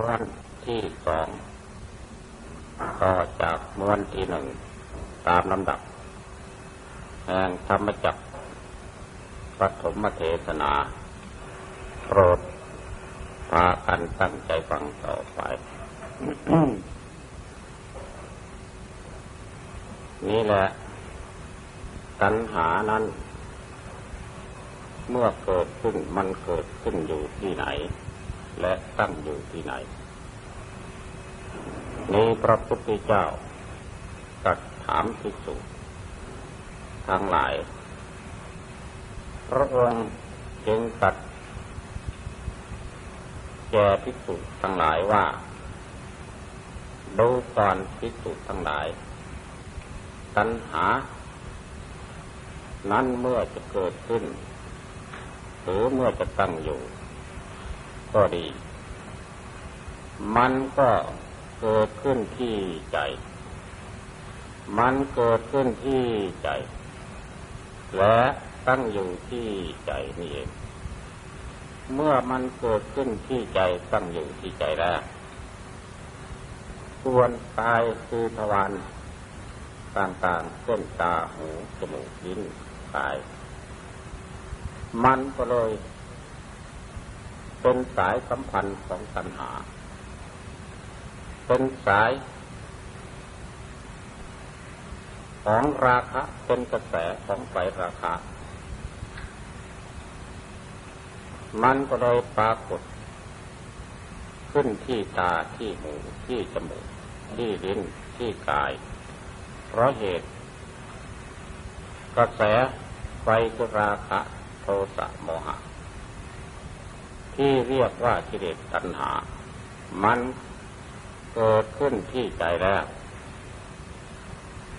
ม้วนที่สองต่อจากม้วนที่หนึ่งตามลำดับแห่งธรรมจักรปฐมเทศนาโปรดพากันตั้งใจฟังต่อไป นี่แหละตัณหานั้น เมื่อเกิดขึ้นมันเกิดขึ้นอยู่ที่ไหน และตั้งอยู่ที่ไหน นี้พระพุทธเจ้าตัดถามภิกษุทั้งหลาย พระองค์จึงตัดแก่ภิกษุทั้งหลายว่าดูก่อนภิกษุทั้งหลาย ตัณหา นั้นเมื่อจะเกิดขึ้น หรือเมื่อจะตั้งอยู่ ก็ดี มันก็เกิดขึ้นที่ใจ มันเกิดขึ้นที่ใจ และตั้งอยู่ที่ใจนี่เองเมื่อมันเกิดขึ้นที่ใจตั้งอยู่ที่ใจแล้วส่วนตายคือทวารต่างๆเส้นตาหูจมูกลิ้นกาย มันก็เลย เป็นสายสัมพันธ์ของตัณหา เป็นสายของราคะเป็นกระแสของไฟราคะ มันก็เลยปรากฏ ขึ้นที่ตาที่หูที่จมูก ที่ลิ้นที่กาย เพราะเหตุ กระแสไฟคือราคะ โทสะโมหะ ที่เรียกว่ากิเลสตัณหา มันเกิดขึ้นที่ใจแล้ว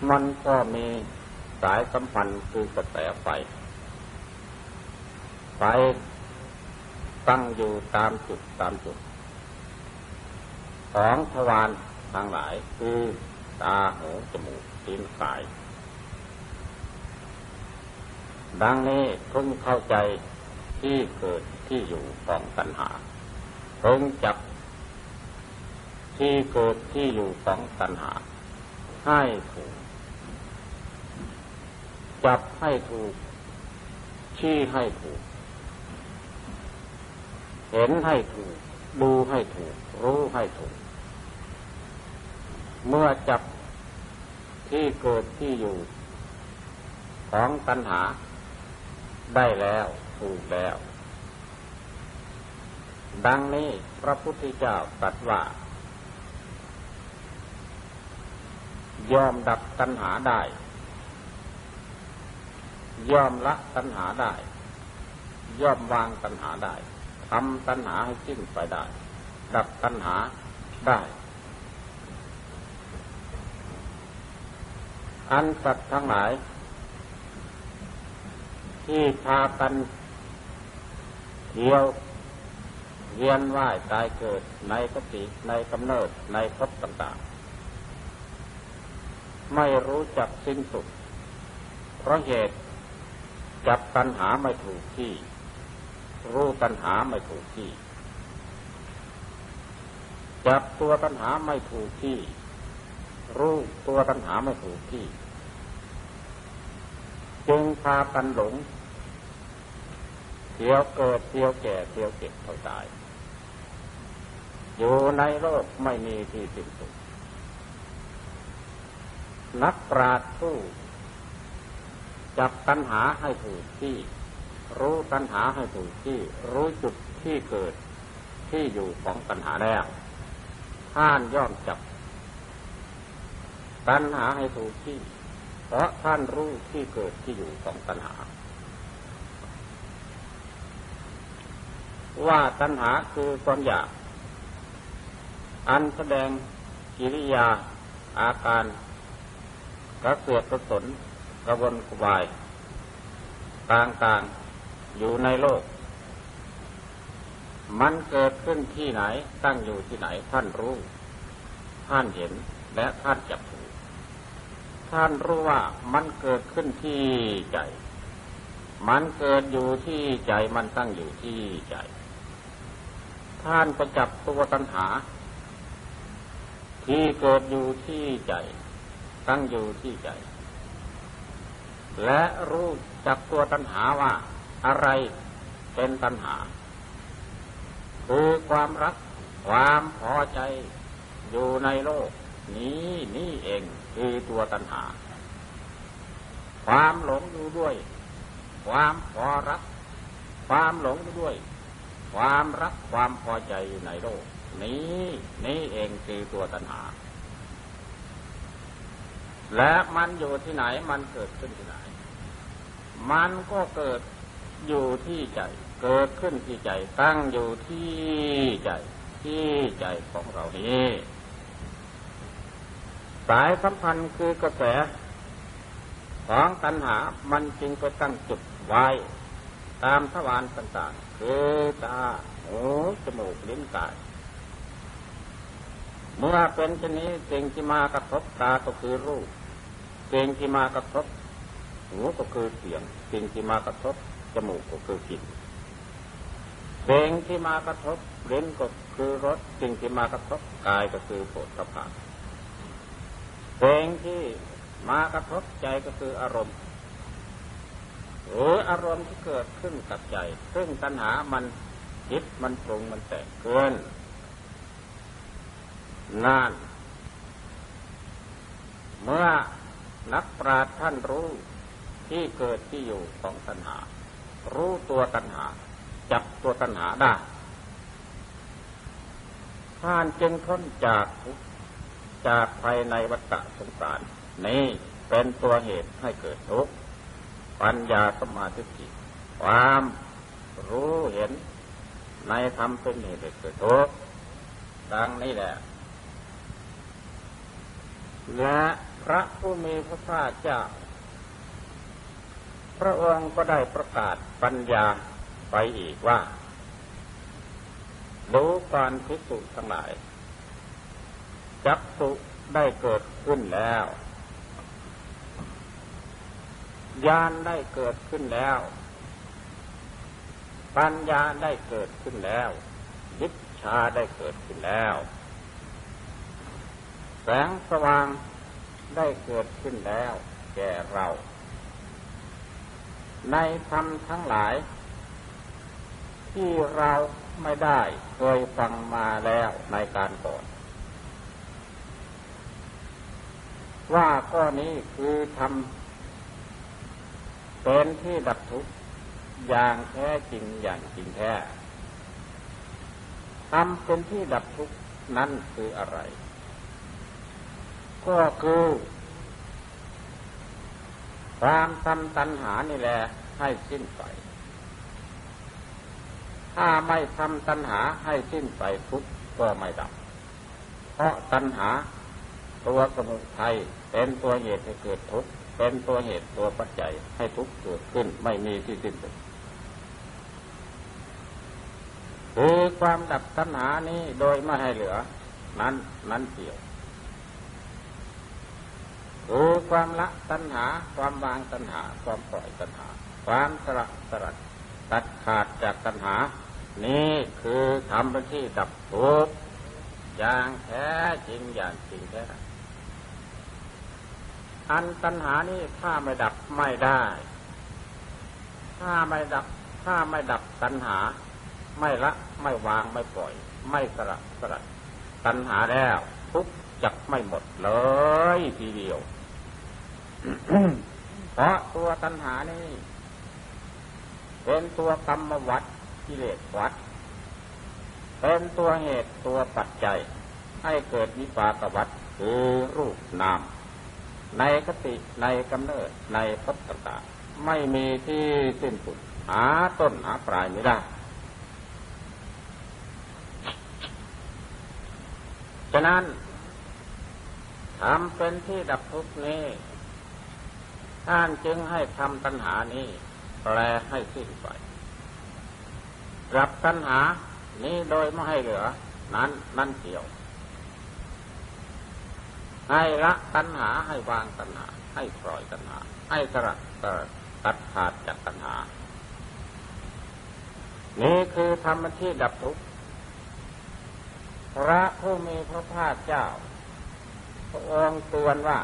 มันก็มีสายสัมพันธ์คือกระแสไฟ ไฟตั้งอยู่ตามจุดตามจุด ของทวารทั้งหลายคือตาหูจมูกลิ้นกาย ดังนี้เพิ่งเข้าใจ ที่เกิดที่อยู่ของตัณหาเพิ่งจับที่เกิดที่อยู่ของตัณหา ให้ถูก จับให้ถูก ชี้ให้ถูก เห็นให้ถูก ดูให้ถูก รู้ให้ถูก เมื่อจับที่เกิดที่อยู่ของตัณหาได้แล้ว ถูกแล้ว ดังนี้พระพุทธเจ้าตรัสว่ายอมดับตัณหาได้ ยอมละตัณหาได้ ยอมวางตัณหาได้ทำตัณหาให้สิ้นไปได้ ดับตัณหาได้ อันสัตว์ทั้งหลาย ที่พากัน เที่ยวเวียนว่ายตายเกิดในกติในกำเนิดในภพต่างๆ ไม่รู้จักสิ้นสุด เพราะเหตุจับตัณหาไม่ถูกที่ รู้ตัณหาไม่ถูกที่ จับตัวตัณหาไม่ถูกที่ รู้ตัวตัณหาไม่ถูกที่ จึงพากันหลง เที่ยวเกิดเที่ยวแก่เที่ยวเก็บเท่าตาย อยู่ในโลกไม่มีที่สิ้นสุด นักปราชญ์ผู้จับตัณหาให้ถูกที่ รู้ตัณหาให้ถูกที่ รู้จุดที่เกิดที่อยู่ของตัณหาแล้วท่านย่อมจับ ตัณหาให้ถูกที่ เพราะท่านรู้ที่เกิดที่อยู่ของตัณหา ว่าตัณหาคือความอยาก อันแสดงกิริยาอาการกระเสือกกระสนกระวนกระวาย ต่างๆอยู่ในโลก มันเกิดขึ้นที่ไหนตั้งอยู่ที่ไหนท่านรู้ ท่านเห็นและท่านจับถูกท่านรู้ว่ามันเกิดขึ้นที่ใจ มันเกิดอยู่ที่ใจมันตั้งอยู่ที่ใจ ท่านก็จับตัวตัณหา ที่เกิดอยู่ที่ใจ ตั้งอยู่ที่ใจ และรู้จักตัวตัณหาว่า อะไรเป็นตัณหา คือความรักความพอใจอยู่ในโลก นี้นี่เองคือตัวตัณหา ความหลงอยู่ด้วย ความพอรัก ความหลงด้วย ความรักความพอใจในโลก นี้นี่เองคือตัวตัณหา และมันอยู่ที่ไหนมันเกิดขึ้นที่ไหน มันก็เกิดอยู่ที่ใจ เกิดขึ้นที่ใจ ตั้งอยู่ที่ใจ ที่ใจของเรานี้สายสัมพันธ์คือกระแสของตัณหา มันจึงไปตั้งจุด ไว้ ตามทวารต่างๆคือตาหูจมูกลิ้นกายเมื่อเป็นชนี้สิ่งที่มากระทบตาก็คือรูปสิ่งที่มากระทบหูก็คือเสียงสิ่งที่มากระทบจมูกก็คือกลิ่นสิ่งที่มากระทบลิ้นก็คือรสสิ่งที่มากระทบกายก็คือโผฏฐัพพะสิ่งที่มากระทบใจก็คืออารมณ์ หรืออารมณ์ที่เกิดขึ้นกับใจ ซึ่งตัณหามันคิดมันปรุงมันแต่งเกินนั่นเมื่อนักปราชญ์ท่านรู้ที่เกิดที่อยู่ของตัณหา รู้ตัวตัณหา จับตัวตัณหาได้ท่านจึงพ้นจากจากภายในวัฏสงสาร นี่เป็นตัวเหตุให้เกิดทุกข์ ปัญญาสมาธิความรู้เห็นในธรรมเป็นเหตุเกิดทุกข์ดังนี้แหละ และพระผู้มีพระภาคเจ้า พระองค์ก็ได้ประกาศปัญญาไปอีกว่า รู้การพิสุทั้งหลายจักสุได้เกิดขึ้นแล้ว ญาณได้เกิดขึ้นแล้ว ปัญญาได้เกิดขึ้นแล้ววิชาได้เกิดขึ้นแล้ว แสงสว่างได้เกิดขึ้นแล้ว แก่เรา ในธรรมทั้งหลาย ที่เราไม่ได้เคยฟังมาแล้วในการก่อนว่าข้อนี้คือทำ เป็นที่ดับทุกข์อย่างแท้จริงอย่างจริงแท้ทำเป็นที่ดับทุกข์นั้นคืออะไร ก็คือความทำตัณหานี่แหละให้สิ้นไป ถ้าไม่ทำตัณหาให้สิ้นไปทุกก็ไม่ดับ เพราะตัณหาตัวสมุทัยเป็นตัวเหตุให้เกิดทุกข์ เป็นตัวเหตุตัวปัจจัยให้ทุกข์เกิดขึ้นไม่มีที่สิ้นสุดคือความดับตัณหานี้โดยไม่ให้เหลือ นั้นนั้นเกี่ยวคือความละตัณหา ความวางตัณหา ความปล่อยตัณหา ความสละสลัดตัดขาดจากตัณหา นี่คือทำเป็นที่ดับทุกข์อย่างแท้จริงอย่างจริงแท้ อันตัณหานี้ถ้าไม่ดับไม่ได้ ถ้าไม่ดับ ถ้าไม่ดับตัณหา ไม่ละไม่วางไม่ปล่อย ไม่สละสลัดตัณหาแล้วทุกจักไม่หมดเลยทีเดียว เพราะตัวตัณหานี้เป็นตัวกรรมวัดกิเลสวัดเป็นตัวเหตุตัวปัจจัย ให้เกิดวิปากวัฏคือรูปนาม ในคติในกำเนิดในพัฒนาไม่มีที่สิ้นสุดหาต้นหาปลายไม่ได้ฉะนั้นทำเป็นที่ดับทุกข์นี้ท่านจึงให้ทำตัณหานี้แปลให้สิ้นไปรับตัณหานี้โดยไม่ให้เหลือ นั้นนั่นเกี่ยว ให้ละตัณหาให้วางตัณหา ให้ปล่อยตัณหา ให้สละตัดขาดจากตัณหา นี่คือธรรมที่ดับทุกข์พระผู้มีพระภาคเจ้า พระองค์ตือนว่า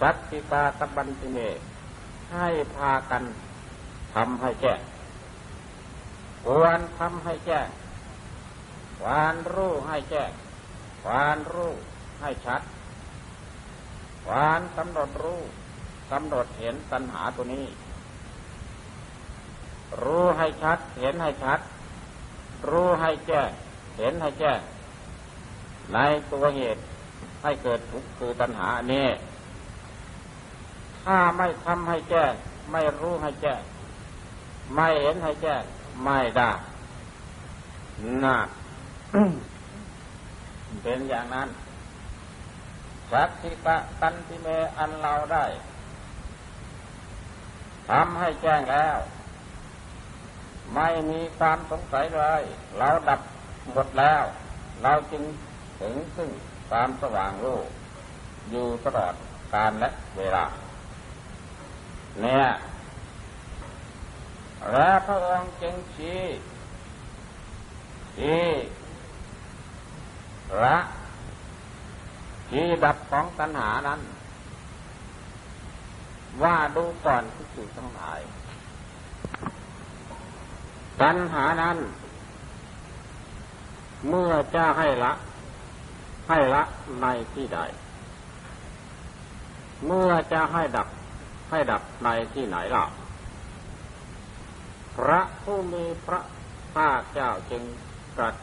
สัตติกาตบันติเมให้พากันทำให้แจ้งควรทำให้แจ้งควานรู้ให้แจ้งควานรู้ให้ชัด ควานกำหนดรู้กำหนดเห็นตัณหาตัวนี้ รู้ให้ชัด เห็นให้ชัด รู้ให้แจ้งเห็นให้แจ้งในตัวเหตุให้เกิดทุกข์คือตัณหานี้ถ้าไม่ทำให้แจ้งไม่รู้ให้แจ้งไม่เห็นให้แจ้งไม่ได้น่าเป็นอย่างนั้น สัตติกะตันติเมอันเราได้ทำให้แจ้งแล้ว ไม่มีความสงสัยเลย เราดับหมดแล้ว เราจึงถึงซึ่งความสว่างรู้อยู่ตลอดกาลและเวลา เนี่ยและพระองค์จึงชี้ที่ละ ที่ดับของตัณหานั้น ว่าดูก่อนที่สุดทั้งหลาย ตัณหานั้น เมื่อจะให้ละ ให้ละในที่ใด เมื่อจะให้ดับ ให้ดับในที่ไหนล่ะ พระผู้มีพระภาคเจ้าจึงตรัส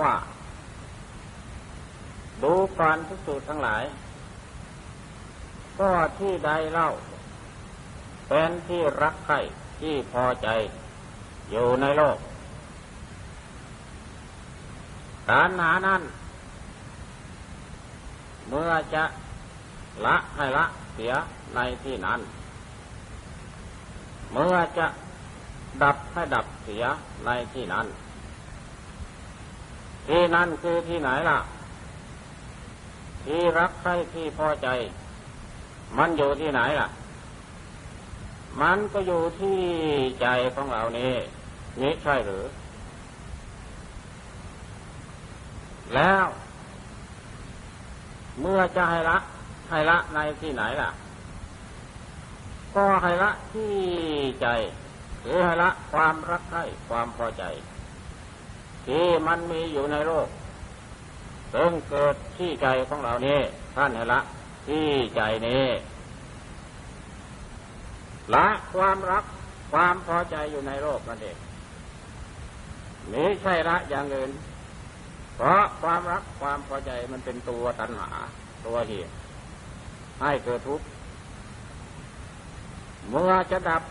ว่า ดูการพิสูจน์ทั้งหลาย ก็ที่ใดเล่า เป็นที่รักใคร่ที่พอใจ อยู่ในโลกการหานั้น เมื่อจะละให้ละเสียในที่นั้น เมื่อจะดับให้ดับเสียในที่นั้น ที่นั้นคือที่ไหนล่ะ ที่รักใคร่ที่พอใจ มันอยู่ที่ไหนล่ะ มันก็อยู่ที่ใจของเรานี่นี่ใช่หรือ แล้ว เมื่อจะให้ละให้ละในที่ไหนล่ะ ก็ให้ละที่ใจหรือให้ละความรักใคร่ความพอใจ ที่มันมีอยู่ในโลก ซึ่งเกิดที่ใจของเรานี่ท่านให้ละที่ใจนี้ละความรักความพอใจอยู่ในโลกนั่นเองไม่ใช่ละอย่างอื่น เพราะความรักความพอใจมันเป็นตัวตัณหา ตัวเหตุให้เกิดทุกข์เมื่อจะดับ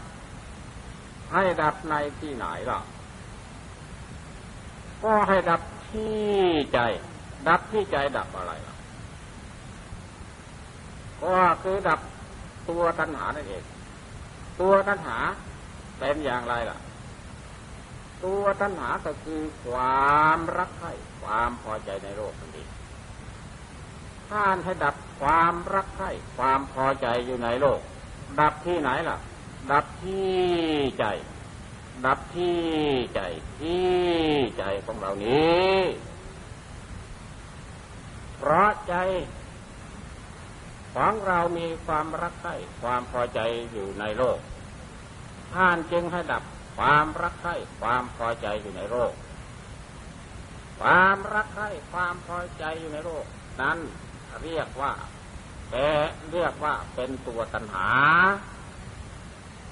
ให้ดับในที่ไหนล่ะ ก็ให้ดับที่ใจ ดับที่ใจดับอะไรล่ะก็คือดับตัวตัณหานั่นเอง ตัวตัณหาเป็นอย่างไรล่ะ ตัวตัณหาก็คือความรักใคร่ความพอใจในโลกนั่นเองท่านให้ดับความรักใคร่ความพอใจอยู่ในโลก ดับที่ไหนล่ะ ดับที่ใจ ดับที่ใจที่ใจของเรานี้ เพราะใจของเรามีความรักใคร่ความพอใจอยู่ในโลก ท่านจึงให้ดับความรักใคร่ความพอใจอยู่ในโลก ความรักใคร่ความพอใจอยู่ในโลก นั้นเรียกว่าแต่เรียกว่าเป็นตัวตัณหา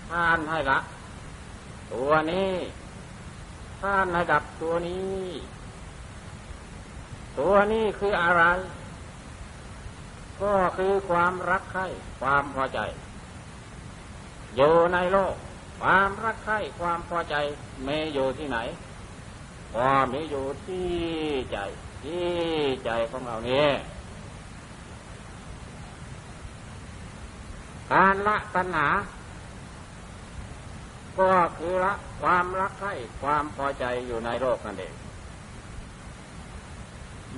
ท่านให้ละ ตัวนี้ ท่านให้ดับตัวนี้ ตัวนี้คืออะไร ก็คือความรักใคร่ความพอใจ อยู่ในโลก ความรักใคร่ความพอใจมีอยู่ที่ไหนก็มีอยู่ที่ใจ ที่ใจของเรานี้การละตัณหา ก็คือละความรักใคร่ความพอใจอยู่ในโลกนั่นเอง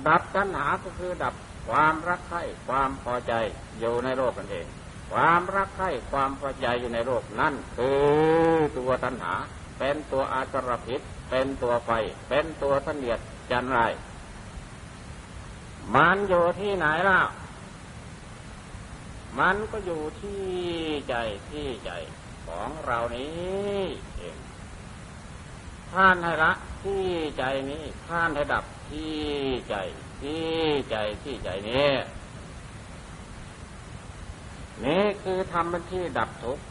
ดับตัณหาก็คือดับความรักใคร่ความพอใจอยู่ในโลกนั่นเอง ความรักใคร่ความพอใจอยู่ในโลกนั่นคือตัวตัณหา เป็นตัวอาจรพิษ เป็นตัวไฟ เป็นตัวเสนียดจันไร มันอยู่ที่ไหนล่ะ มันก็อยู่ที่ใจที่ใจของเรานี้เอง ท่านให้ละที่ใจนี้ท่านให้ดับที่ใจ ที่ใจที่ใจนี้นี่คือทำเป็นที่ดับทุกข์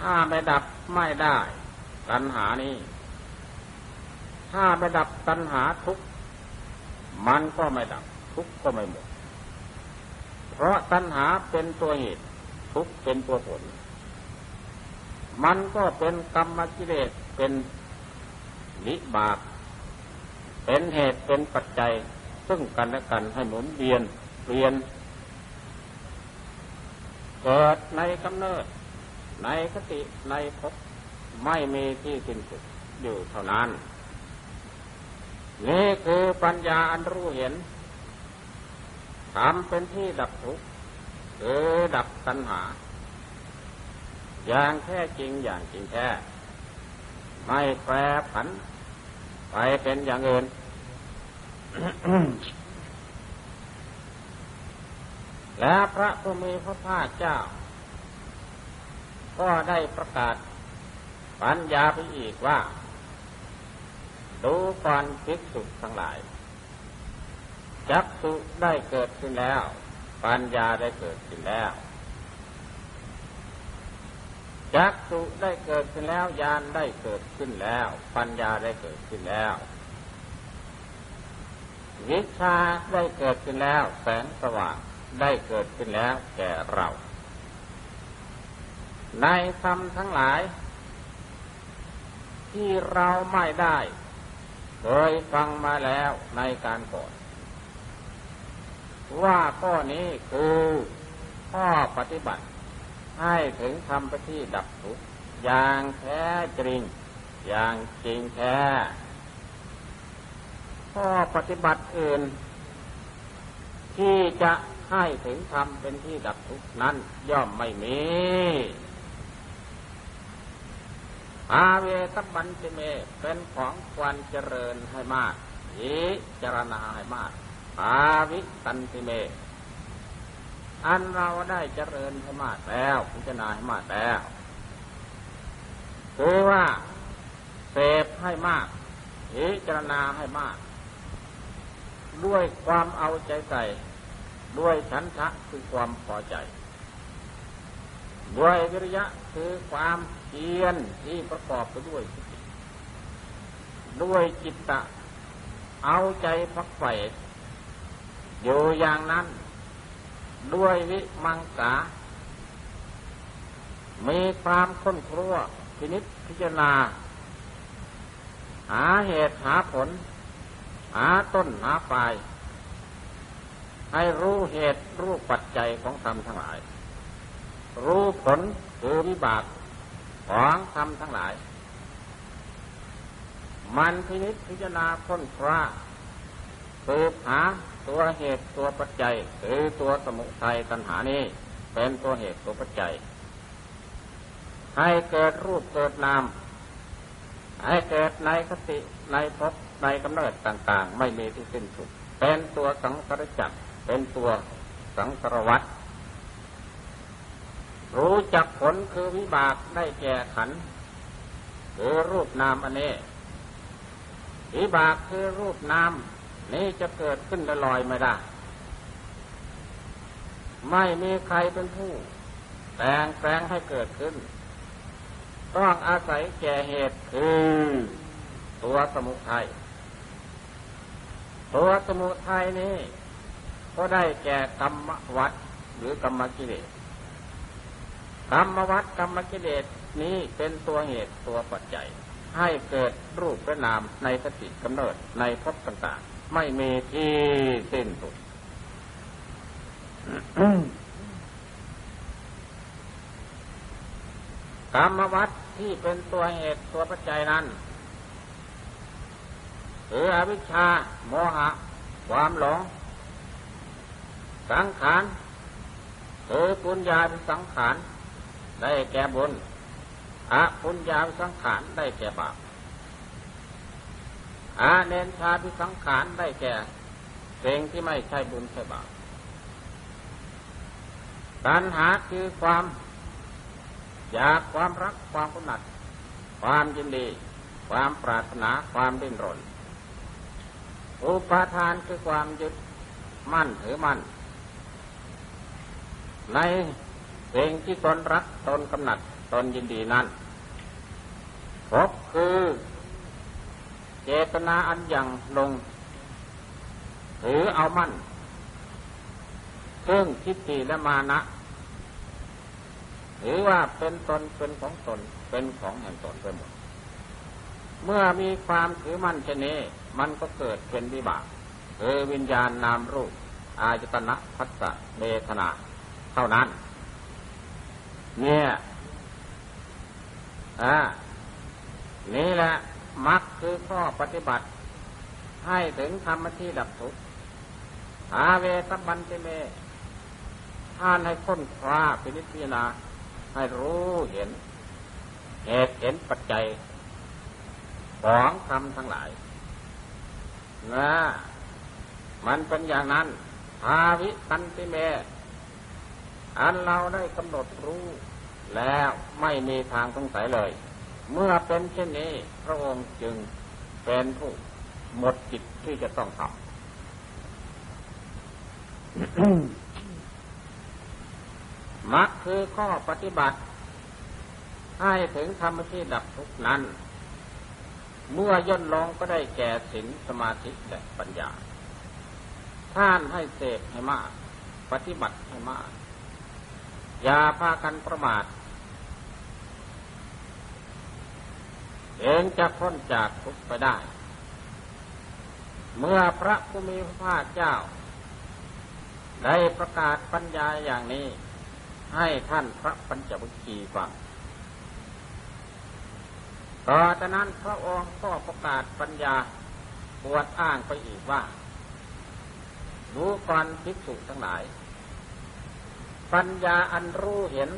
ถ้าไม่ดับไม่ได้ตัณหานี้ ถ้าไม่ดับตัณหาทุกข์มันก็ไม่ดับ ทุกข์ก็ไม่หมด เพราะตัณหาเป็นตัวเหตุ ทุกข์เป็นตัวผล มันก็เป็นกรรมกิเลสเป็น นิบาก เป็นเหตุเป็นปัจจัย ซึ่งกันและกันให้หมุนเวียนเปลี่ยน เกิดในกำเนิด ในคติในภพไม่มีที่สิ้นสุดอยู่เท่านั้น นี่คือปัญญาอันรู้เห็นทำเป็นที่ดับทุกข์คือดับตัณหา อย่างแท้จริงอย่างจริงแท้ ไม่แปรผัน ไปเป็นอย่างอื่นและพระผู้มีพระภาคเจ้า ก็ได้ประกาศปัญญาไปอีกว่า ดูก่อนภิกษุทั้งหลาย จักสุได้เกิดขึ้นแล้ว ปัญญาได้เกิดขึ้นแล้ว จักสุได้เกิดขึ้นแล้วญาณได้เกิดขึ้นแล้ว ปัญญาได้เกิดขึ้นแล้ววิชาได้เกิดขึ้นแล้ว แสงสว่างได้เกิดขึ้นแล้วแก่เรา ในธรรมทั้งหลาย ที่เราไม่ได้ เคยฟังมาแล้วในการก่อน ว่าข้อนี้คือข้อปฏิบัติ ให้ถึงทำปฏิดับทุกข์อย่างแท้จริง อย่างจริงแท้ข้อปฏิบัติอื่น ที่จะให้ถึงธรรมเป็นที่ดับทุกข์นั้นย่อมไม่มีอาเวตบัญจเมเป็นของควรเจริญให้มากยิจารณาให้มากอาวิตันติเม อันเราได้เจริญให้มากแล้วพิจารณาให้มากแล้วคือว่าเสพให้มากพิจารณาให้มาก ด้วยความเอาใจใส่ด้วยฉันทะคือความพอใจ ด้วยวิริยะคือความเพียรที่ประกอบไปด้วยสติด้วยจิตตะ เอาใจพักใฝ่อยู่อย่างนั้น ด้วยวิมังสา มีความค้นครัวพินิจพิจารณา หาเหตุหาผล หาต้นหาปลาย ให้รู้เหตุรู้ปัจจัยของธรรมทั้งหลาย รู้ผลคือวิบากของธรรมทั้งหลาย มันพินิจพิจารณาค้นคว้าสืบหา ตัวเหตุตัวปัจจัยคือตัวสมุทัยตัณหานี้ เป็นตัวเหตุตัวปัจจัย ให้เกิดรูปเกิดนาม ให้เกิดในคติในภพในกำเนิดต่างๆ ไม่มีที่สิ้นสุด เป็นตัวสังสารจักรเป็นตัวสังสารวัตรรู้จักผลคือวิบากได้แก่ขันคือรูปนามอันนี้วิบากคือรูปนาม นี้จะเกิดขึ้นลอยไม่ได้ ไม่มีใครเป็นผู้ แต่งแปลงให้เกิดขึ้น ต้องอาศัยแก่เหตุคือตัวสมุทัยตัวสมุทัยนี้ ก็ได้แก่กรรมวัดหรือกรรมกิเลสกรรมวัดกรรมกิเลสนี้เป็นตัวเหตุตัวปัจจัย ให้เกิดรูปและนามในสติกำเนิดในภพต่างๆ ไม่มีที่สิ้นสุดกรรมวัดที่เป็นตัวเหตุตัวปัจจัยนั้นคืออวิชชา โมหะ ความหลง สังขารคือปุญญาเป็นสังขาร ได้แก่บุญอาปุญญาเป็นสังขาร ได้แก่บาป อาเนนชาพิสังขารได้แก่สิ่งที่ไม่ใช่บุญใช่บาปตัณหาคือความอยากความรักความกำหนัด ความยินดี ความปรารถนาความดิ้นรน อุปาทานคือความยึดมั่นถือมั่น ในสิ่งที่ตนรักตนกำหนัดตนยินดีนั้นพบคือ เจตนาอันยังลงถือเอามั่น ซึ่งทิฏฐิและมานะถือว่าเป็นตนเป็นของตนเป็นของแห่งตนไปหมด เมื่อมีความถือมั่นเช่นนี้มันก็เกิดเป็นวิบากคือวิญญาณนามรูป อายตนะพัสสะเมทนาเท่านั้น เนี่ยอ่านี่แหละ มักคือข้อปฏิบัติ ให้ถึงธรรมที่ดับทุกข์หาเวสบันติเมท่านให้ค้นคว้าพินิจพิจารณาให้รู้เห็น เหตุเห็นปัจจัย ของธรรมทั้งหลายนะมันเป็นอย่างนั้นภาวิตันติเมอันเราได้กำหนดรู้ แล้วไม่มีทางสงสัยเลย เมื่อเป็นเช่นนี้พระองค์จึงเป็นผู้หมดจิตที่จะต้องทำมักคือข้อปฏิบัติ ให้ถึงธรรมที่ดับทุกนั้น เมื่อย่นลงก็ได้แก่ศีลสมาธิและปัญญา ท่านให้เสกให้มาก ปฏิบัติให้มาก อย่าพากันประมาท เองจะพ้นจากทุกข์ไปได้ เมื่อพระผู้มีพระภาคเจ้า ได้ประกาศปัญญาอย่างนี้ ให้ท่านพระปัญจวัคคีย์ฟังต่อจากนั้นพระองค์ก็ประกาศปัญญาบวดอ้างไปอีกว่า รู้ก่อนภิกษุทั้งหลาย ปัญญาอันรู้เห็น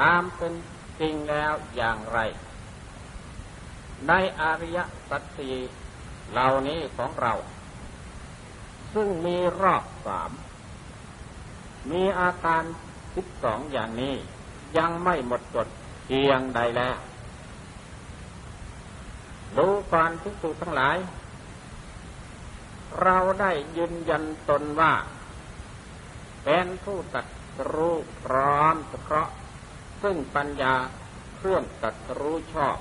ตามเป็นจริงแล้วอย่างไร ในอริยสัจสีเหล่านี้ของเรา ซึ่งมีรอบสาม มีอาการสิบสองอย่างนี้ ยังไม่หมดจดเพียงใดแล้วดูก่อนพิสูจทั้งหลาย เราได้ยืนยันตนว่า เป็นผู้ตัดรู้พร้อมเพราะ ซึ่งปัญญาเครื่องตัดรู้ชอบ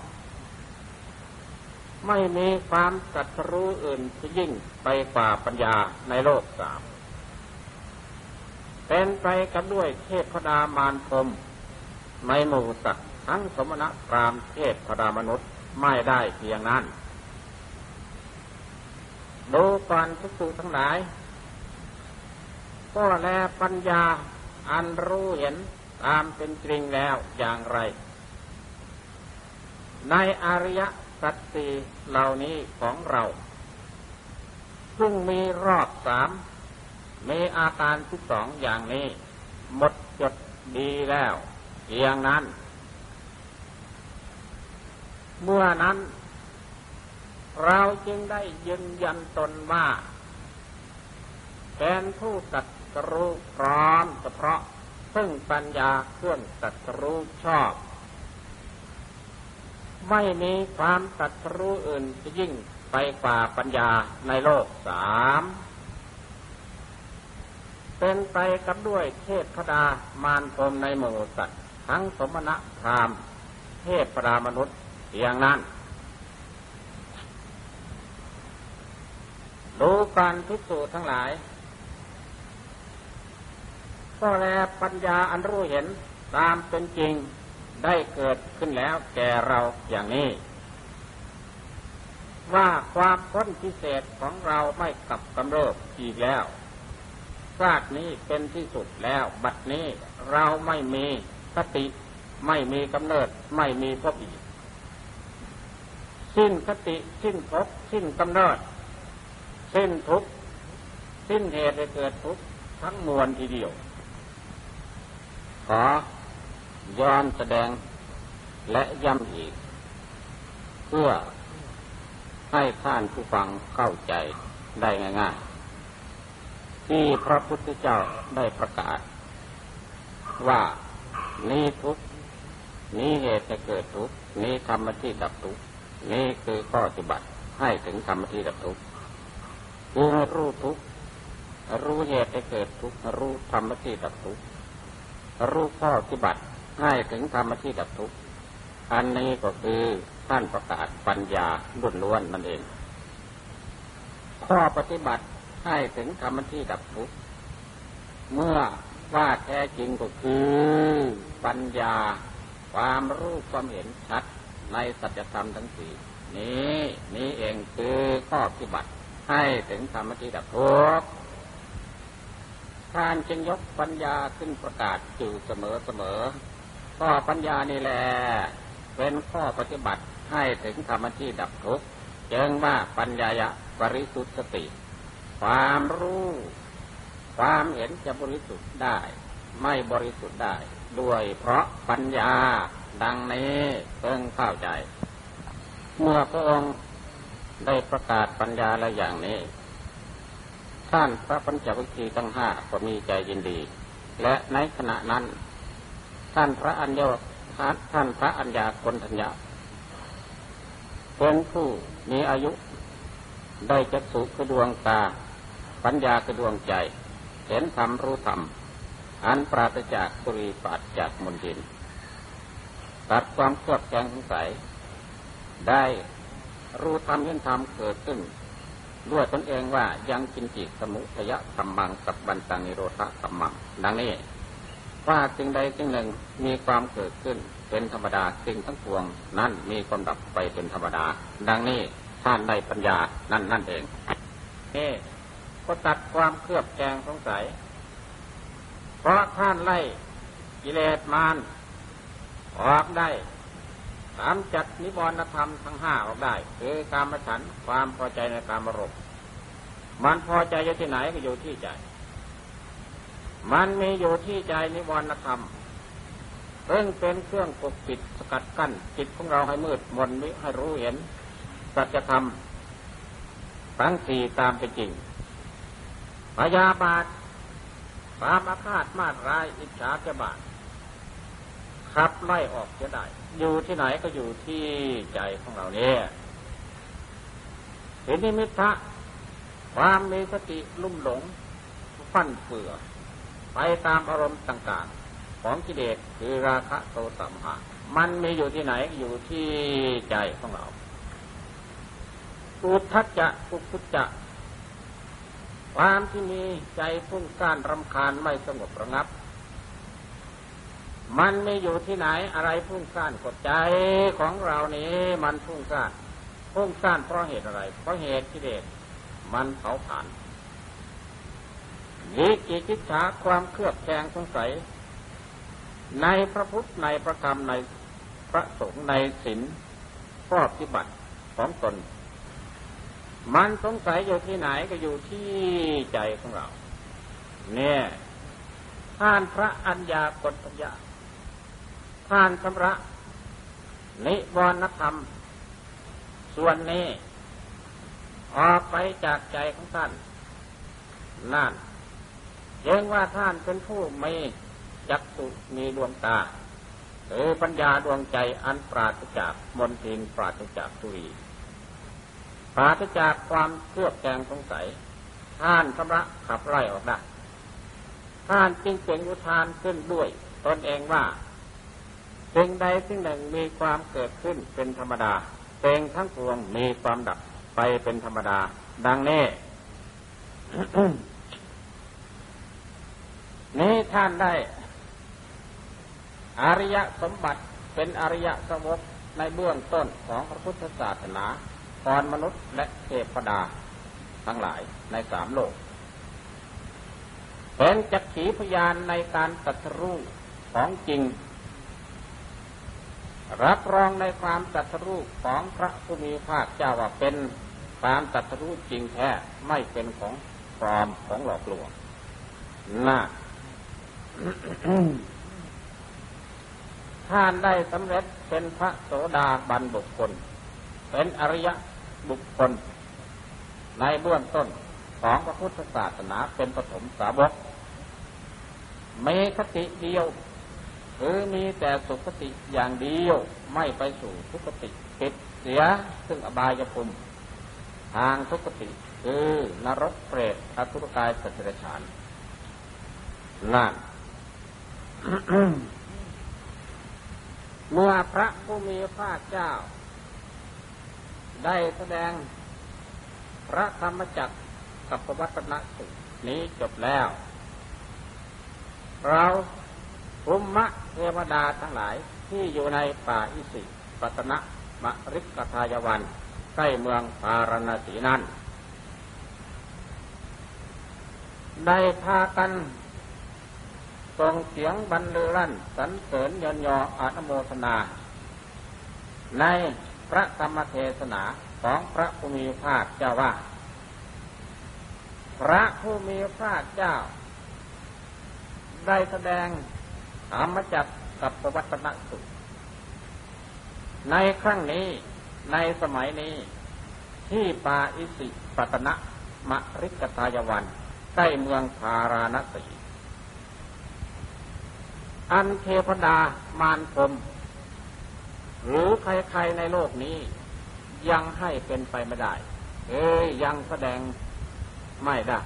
ไม่มีความตัดรู้อื่นที่ยิ่งไปกว่าปัญญาในโลกสามเป็นไปกันด้วยเทพพดามารพรมในหมู่สัตว์ทั้งสมณะพรามเทพพดามนุษย์ไม่ได้เพียงนั้นดูก่อนทุกสุทั้งหลาย ก็แลปัญญาอันรู้เห็นตามเป็นจริงแล้วอย่างไร ในอริย สัจสี่เหล่านี้ของเรา ซึ่งมีรอบสามมีอาการที่สองอย่างนี้ หมดจดดีแล้วเพียงนั้น เมื่อนั้น เราจึงได้ยืนยันตนว่าเป็นผู้ตัดรู้พร้อมเฉพาะ ซึ่งปัญญาเครื่องตัดรู้ชอบ ไม่มีความตัดรู้อื่นจะยิ่งไปกว่าปัญญาในโลกสามเป็นไปกับด้วยเทพพดามารพรมในหมู่สัตว์ทั้งสมณะพรามเทพพดามนุษย์อย่างนั้นดูการพิสูจน์ทั้งหลาย ก็แลปัญญาอันรู้เห็นตามเป็นจริง ได้เกิดขึ้นแล้วแก่เราอย่างนี้ ว่าความพ้นพิเศษของเราไม่กลับกำเริบอีกแล้วชาตินี้เป็นที่สุดแล้ว บัดนี้เราไม่มีสติไม่มีกำเนิด ไม่มีพบอีก สิ้นสติสิ้นพบสิ้นกำเนิด สิ้นทุกสิ้นเหตุให้เกิดทุกทั้งมวลทีเดียวขอ ย้อนแสดงและย้ำอีก เพื่อให้ท่านผู้ฟังเข้าใจได้ง่ายๆ ที่พระพุทธเจ้าได้ประกาศ ว่านี้ทุกนี้เหตุจะเกิดทุกนี้ธรรมที่ดับทุกนี้คือข้อปฏิบัติให้ถึงธรรมที่ดับทุกคือรู้ทุกรู้เหตุจะเกิดทุกรู้ธรรมที่ดับทุกรู้ข้อปฏิบัติ ให้ถึงธรรมที่ดับทุกข์อันนี้ก็คือท่านประกาศปัญญาล้วนๆนั่นเอง ข้อปฏิบัติให้ถึงธรรมที่ดับทุกข์เมื่อว่าแท้จริงก็คือปัญญาความรู้ความเห็นชัดในสัจธรรมทั้งสี่นี้นี้เองคือข้อปฏิบัติให้ถึงธรรมที่ดับทุกข์ท่านจึงยกปัญญาขึ้นประกาศอยู่เสมอเสมอ ข้อปัญญานี่แหละเป็นข้อปฏิบัติให้ถึงธรรมที่ดับทุกข์จึงว่าปัญญายะบริสุทธิสติ ความรู้ ความเห็นจะบริสุทธิ์ได้ ไม่บริสุทธิ์ได้ ด้วยเพราะปัญญาดังนี้เพิ่งเข้าใจ เมื่อพระองค์ได้ประกาศปัญญาแล้วอย่างนี้ ท่านพระปัญจวัคคีย์ทั้งห้าก็มีใจยินดี และในขณะนั้น ท่านพระอัญญาท่านพระอัญญาคนทัญญาเป็นผู้มีอายุ ได้จักสุกระดวงตา ปัญญากระดวงใจ เห็นธรรมรู้ธรรม อันปราศจากปุริปัดจากมนทิน ตัดความเครือบแคลงสงสัย ได้รู้ธรรมเห็นธรรมเกิดขึ้นด้วยตนเองว่ายังกินจิตสมุทยธรรมังสับบันตังนิโรธธรรมังดังนี้ ว่าจึงใดจึงหนึ่งมีความเกิดขึ้นเป็นธรรมดาสิ่งทั้งปวง นั่นมีความดับไปเป็นธรรมดา ดังนี้ท่านได้ปัญญานั่นนั่นเองนี่ก็ตัดความเครือบแคลงสงสัย เพราะท่านไล่กิเลสมารออกได้สามจัดนิวรณธรรมทั้งห้าออกได้ คือการมฉันความพอใจในการมรกมันพอใจอยู่ที่ไหนก็อยู่ที่ใจ มันมีอยู่ที่ใจนิวรณธรรมเพิ่งเป็นเครื่องปกปิดสกัดกั้น จิตของเราให้มืดมนมิให้รู้เห็นสัจธรรมทั้งสี่ตามเป็นจริงพยาบาทความอาฆาตมาดร้ายอิจฉาจะบาทขับไล่ออกจะได้ อยู่ที่ไหนก็อยู่ที่ใจของเราเนี่ยเห็นนิมิตะความมีสติลุ่มหลงฟั่นเฟือ ไปตามอารมณ์ต่างๆ ของกิเลสคือราคะโทสะมหะมันมีอยู่ที่ไหนอยู่ที่ใจของเราอุทัจจะอุพุจะความที่มีใจฟุ้งซ่านรำคาญไม่สงบระงับ มันไม่อยู่ที่ไหนอะไรฟุ้งซ่านกดใจของเรานี้ มันฟุ้งซ่านฟุ้งซ่านเพราะเหตุอะไร เพราะเหตุกิเลสมันเผาผลาญ วิจิจิตฉาความเครือบแคลงสงสัย ในพระพุทธในพระธรรมในพระสงฆ์ในศีลข้อปฏิบัติของตน มันสงสัยอยู่ที่ไหนก็อยู่ที่ใจของเรา เนี่ยท่านพระอัญญากฏยาท่านสำระ นิวรณธรรม ส่วนนี้ ออกไปจากใจของท่านนั่น เองว่าท่านเป็นผู้ไม่จักสุมีดวงตาหรือปัญญาดวงใจอันปราศจากมนทินปราศจากทุรีปราศจากความเครือบแคลงสงสัย ท่านชำระขับไล่ออกได้ท่านจึงเปล่งอุทานขึ้นด้วยตนเองว่าสิ่งใดสิ่งหนึ่งมีความเกิดขึ้นเป็นธรรมดาเป็นทั้งปวงมีความดับไปเป็นธรรมดา ดังนี้ นี้ท่านได้ อริยสมบัติเป็นอริยสมบในเบื้องต้นของพระพุทธศาสนาก่อนมนุษย์และเทพดา ทั้งหลายในสามโลก เป็นจักขีพยานในการตัดรู้ของจริง รับรองในความตัดรู้ของพระผู้มีภาคเจ้าว่าเป็นความตัดรู้จริงแท้ไม่เป็นของปลอมของหลอกลวงน่า ท่านได้สำเร็จเป็นพระโสดาบันบุคคล เป็นอริยบุคคล ในเบื้องต้นของพระพุทธศาสนาเป็นปฐมสาวกมีคติเดียว หรือมีแต่สุขติอย่างเดียวไม่ไปสู่ทุกติปิดเสียซึ่งอบายภูมิทางทุกติคือนรกเปรตอสุรกายสัตว์เดรัจฉานนั่น เมื่อพระผู้มีพระเจ้า ได้แสดงพระธรรมจักรกับพระวัตนสุนี้จบแล้ว เราภูมะเทวดาทั้งหลายที่อยู่ในป่าอิสิปตนะมะริกทายวัน ใกล้เมืองพารณสีนั้น ได้พากัน ส่งเสียงบรรลือลั่นสรรเสริญยนยออนุโมทนา ในพระธรรมเทศนาของพระภูมิภาคเจ้าว่า พระผู้มีพระเจ้า ได้แสดงธรรมจักรกับประวัตนสุขในครั้งนี้ในสมัยนี้ ที่ป่าอิสิปตนะมะริกทายวันใกล้เมืองพาราณสี อันเทพดามารพรมหรือใครๆในโลกนี้ ยังให้เป็นไปไม่ได้ เอ้ยยังแสดงไม่ได้